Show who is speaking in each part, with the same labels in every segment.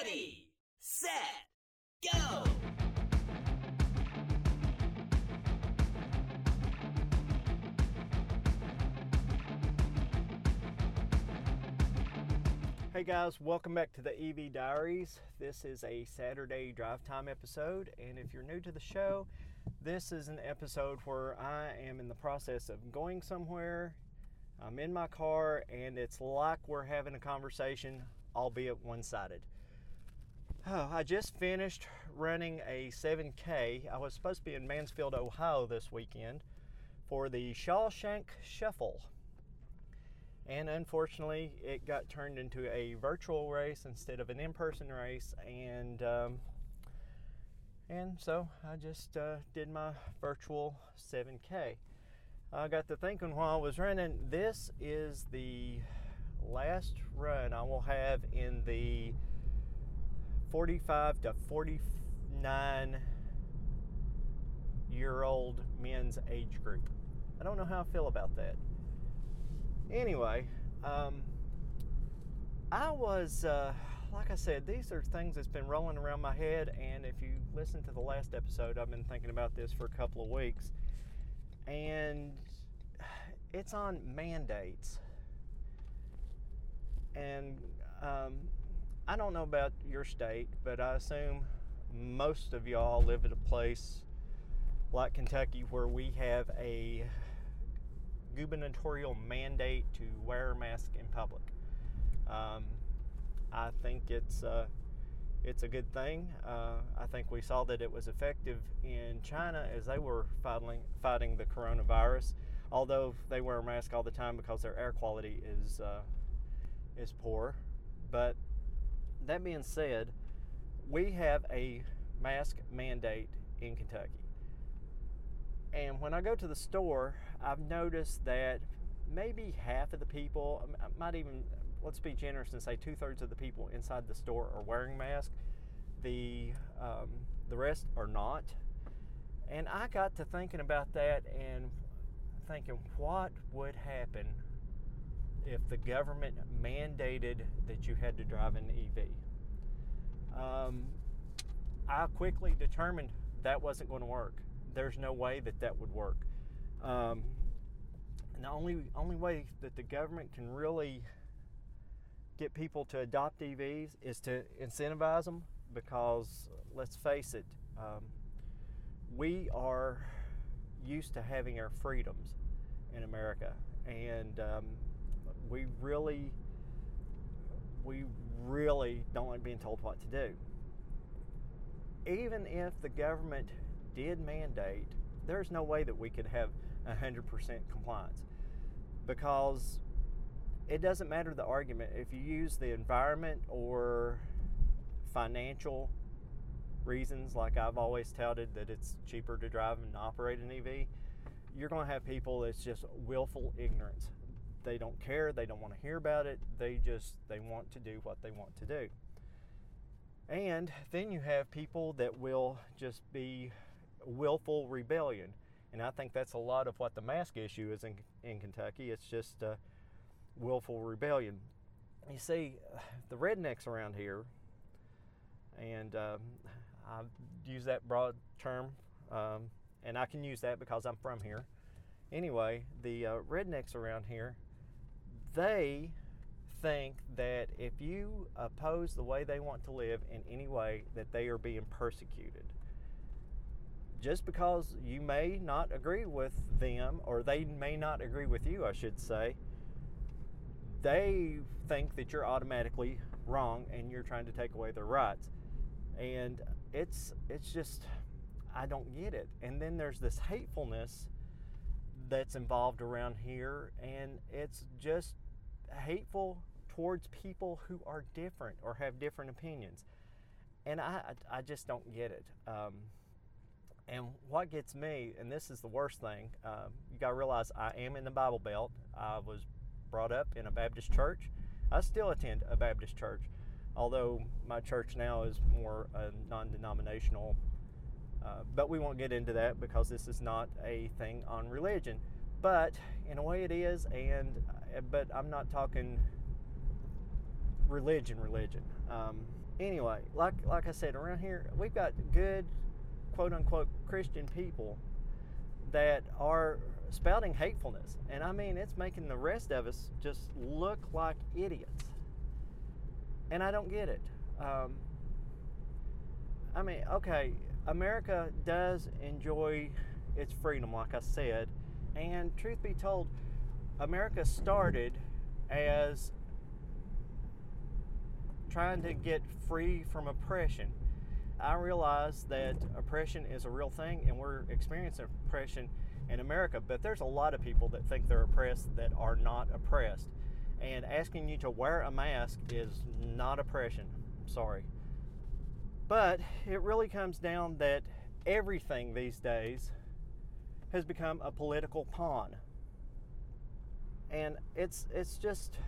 Speaker 1: Ready, set, go!
Speaker 2: Hey guys, welcome back to the EV Diaries. This is a Saturday drive time episode, and if you're new to the show, this is an episode where I am in the process of going somewhere. I'm in my car, and it's like we're having a conversation, albeit one sided. Oh, I just finished running a 7K. I was supposed to be in Mansfield, Ohio this weekend for the Shawshank Shuffle. And unfortunately it got turned into a virtual race instead of an in-person race. And um, and so I just uh, did my virtual 7k I got to thinking while I was running this is the last run I will have in the 45 to 49 year old men's age group I don't know how I feel about that anyway, um, I was, uh, like I said, these are things that's been rolling around my head. And if you listen to the last episode, I've been thinking about this for a couple of weeks. And it's on mandates. And um, I don't know about your state, but I assume most of y'all live at a place like Kentucky where we have a gubernatorial mandate to wear a mask in public. Um, I think it's uh, it's a good thing. Uh, I think we saw that it was effective in China as they were fighting fighting the coronavirus. Although they wear a mask all the time because their air quality is uh, is poor. But that being said, we have a mask mandate in Kentucky. And when I go to the store, I've noticed that maybe half of the people, I might even, let's be generous and say two thirds of the people inside the store are wearing masks. The, um, the rest are not. And I got to thinking about that and thinking, what would happen if the government mandated that you had to drive an EV? Um, I quickly determined that wasn't going to work there's no way that that would work. Um, and the only only way that the government can really get people to adopt EVs is to incentivize them because let's face it, um, we are used to having our freedoms in America, and um, we really we really don't like being told what to do. Even if the government did mandate, there's no way that we could have 100% compliance because it doesn't matter the argument. If you use the environment or financial reasons, like I've always touted that it's cheaper to drive and operate an EV, you're going to have people that's just willful ignorance. They don't care, they don't want to hear about it, they just they want to do what they want to do. And then you have people that will just be willful rebellion. And I think that's a lot of what the mask issue is in, in Kentucky. It's just uh, willful rebellion. You see, the rednecks around here, and um, I use that broad term, um, and I can use that because I'm from here. Anyway, the uh, rednecks around here, they think that if you oppose the way they want to live in any way, that they are being persecuted just because you may not agree with them, or they may not agree with you, I should say, they think that you're automatically wrong and you're trying to take away their rights. And it's it's just I don't get it. And then there's this hatefulness that's involved around here, and it's just hateful towards people who are different or have different opinions. And I I just don't get it. Um, and what gets me, and this is the worst thing, um, you got to realize I am in the Bible Belt. I was brought up in a Baptist church. I still attend a Baptist church, although my church now is more a non denominational. Uh, but we won't get into that because this is not a thing on religion. But in a way, it is, and uh, but I'm not talking religion, religion. Um, anyway, like like I said, around here we've got good, quote unquote Christian people that are spouting hatefulness, and I mean it's making the rest of us just look like idiots. And I don't get it. Um, I mean, okay, America does enjoy its freedom, like I said, and truth be told, America started as trying to get free from oppression. I realize that oppression is a real thing and we're experiencing oppression in America, but there's a lot of people that think they're oppressed that are not oppressed. And asking you to wear a mask is not oppression. Sorry. But it really comes down that everything these days has become a political pawn. And it's it's just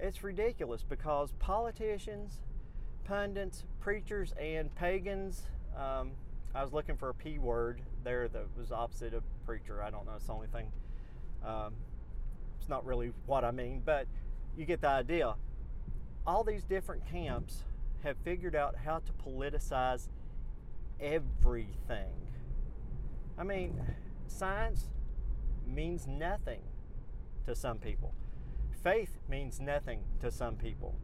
Speaker 2: it's ridiculous because politicians, pundits, preachers, and pagans. Um, I was looking for a P word there that was opposite of preacher. I don't know. It's the only thing. Um, it's not really what I mean, but you get the idea. All these different camps have figured out how to politicize everything. I mean, science means nothing to some people. Faith means nothing to some people.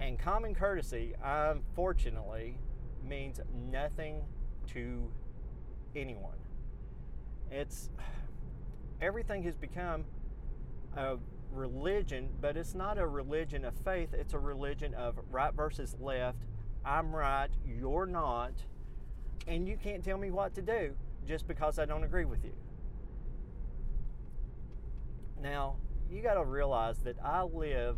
Speaker 2: And common courtesy, unfortunately, means nothing to anyone. It's everything has become a religion, but it's not a religion of faith, it's a religion of right versus left. I'm right, you're not, and you can't tell me what to do just because I don't agree with you. Now, you got to realize that I live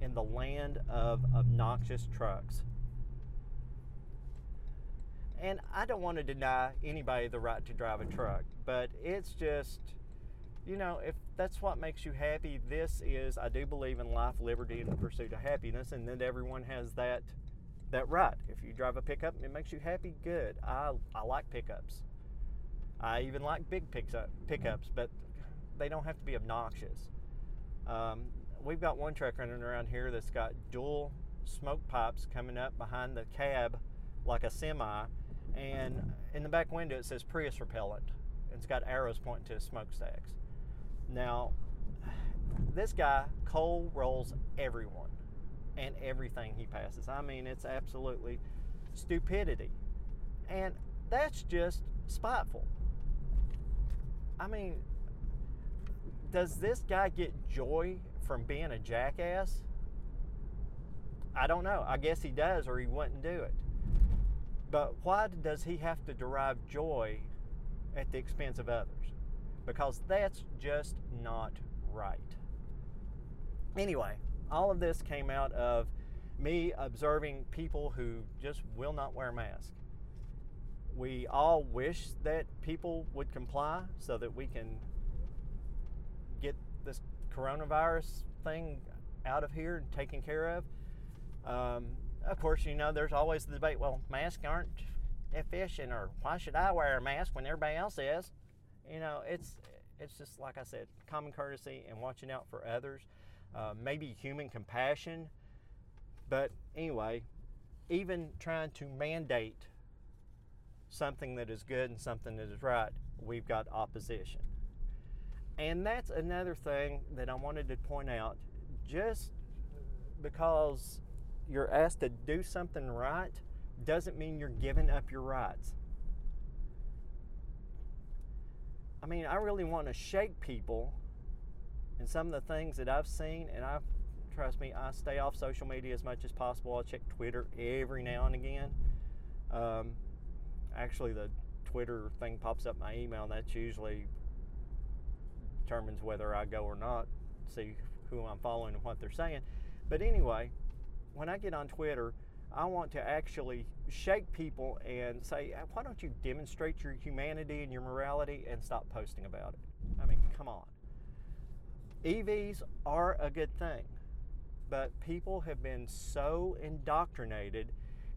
Speaker 2: in the land of obnoxious trucks. And I don't want to deny anybody the right to drive a truck, but it's just, you know, if that's what makes you happy, this is, I do believe in life, liberty, and the pursuit of happiness, and that everyone has that that right. If you drive a pickup and it makes you happy, good. I, I like pickups. I even like big pickup, pickups, but they don't have to be obnoxious. Um, we've got one truck running around here that's got dual smoke pipes coming up behind the cab like a semi, and in the back window it says Prius repellent. It's got arrows pointing to smokestacks. Now, this guy coal rolls everyone and everything he passes. I mean, it's absolutely stupidity. And that's just spiteful. I mean, does this guy get joy from being a jackass? I don't know. I guess he does, or he wouldn't do it. But why does he have to derive joy at the expense of others? Because that's just not right. Anyway, all of this came out of me observing people who just will not wear masks. We all wish that people would comply so that we can this coronavirus thing out of here and taken care of. Um, of course, you know, there's always the debate well, masks aren't efficient, or why should I wear a mask when everybody else is? You know, it's it's just like I said, common courtesy and watching out for others, uh, maybe human compassion. But anyway, even trying to mandate something that is good and something that is right, we've got opposition. And that's another thing that I wanted to point out. Just because you're asked to do something right doesn't mean you're giving up your rights. I mean, I really want to shake people and some of the things that I've seen, and I trust me, I stay off social media as much as possible. I check Twitter every now and again. Um, actually, the Twitter thing pops up my email, and that's usually determines whether I go or not, see who I'm following and what they're saying. But anyway, when I get on Twitter, I want to actually shake people and say, why don't you demonstrate your humanity and your morality and stop posting about it? I mean, come on. EVs are a good thing, but people have been so indoctrinated,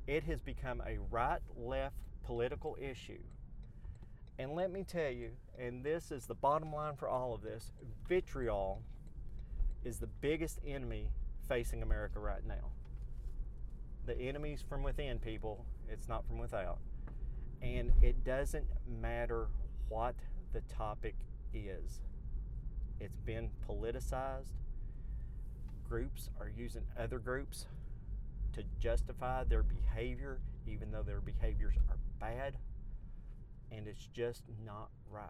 Speaker 2: it has become a right left political issue. And let me tell you, and this is the bottom line for all of this vitriol is the biggest enemy facing America right now. The enemy's from within, people. It's not from without. And it doesn't matter what the topic is, it's been politicized. Groups are using other groups to justify their behavior, even though their behaviors are bad. And it's just not right.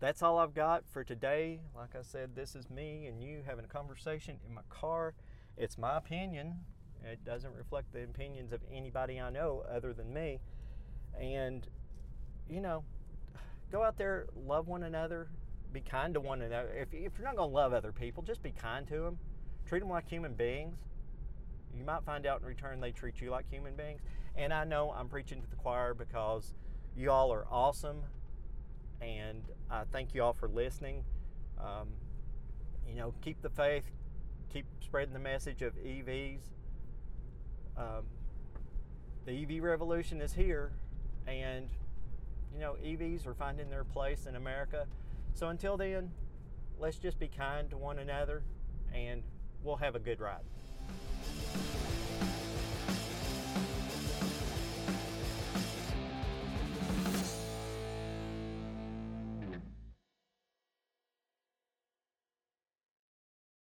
Speaker 2: That's all I've got for today. Like I said, this is me and you having a conversation in my car. It's my opinion. It doesn't reflect the opinions of anybody I know other than me. And, you know, go out there, love one another, be kind to one another. If, if you're not going to love other people, just be kind to them. Treat them like human beings. You might find out in return they treat you like human beings. And I know I'm preaching to the choir because you all are awesome. And I thank you all for listening. Um, you know, keep the faith, keep spreading the message of EVs. Um, the EV revolution is here, and you know, EVs are finding their place in America. So until then, let's just be kind to one another, and we'll have a good ride.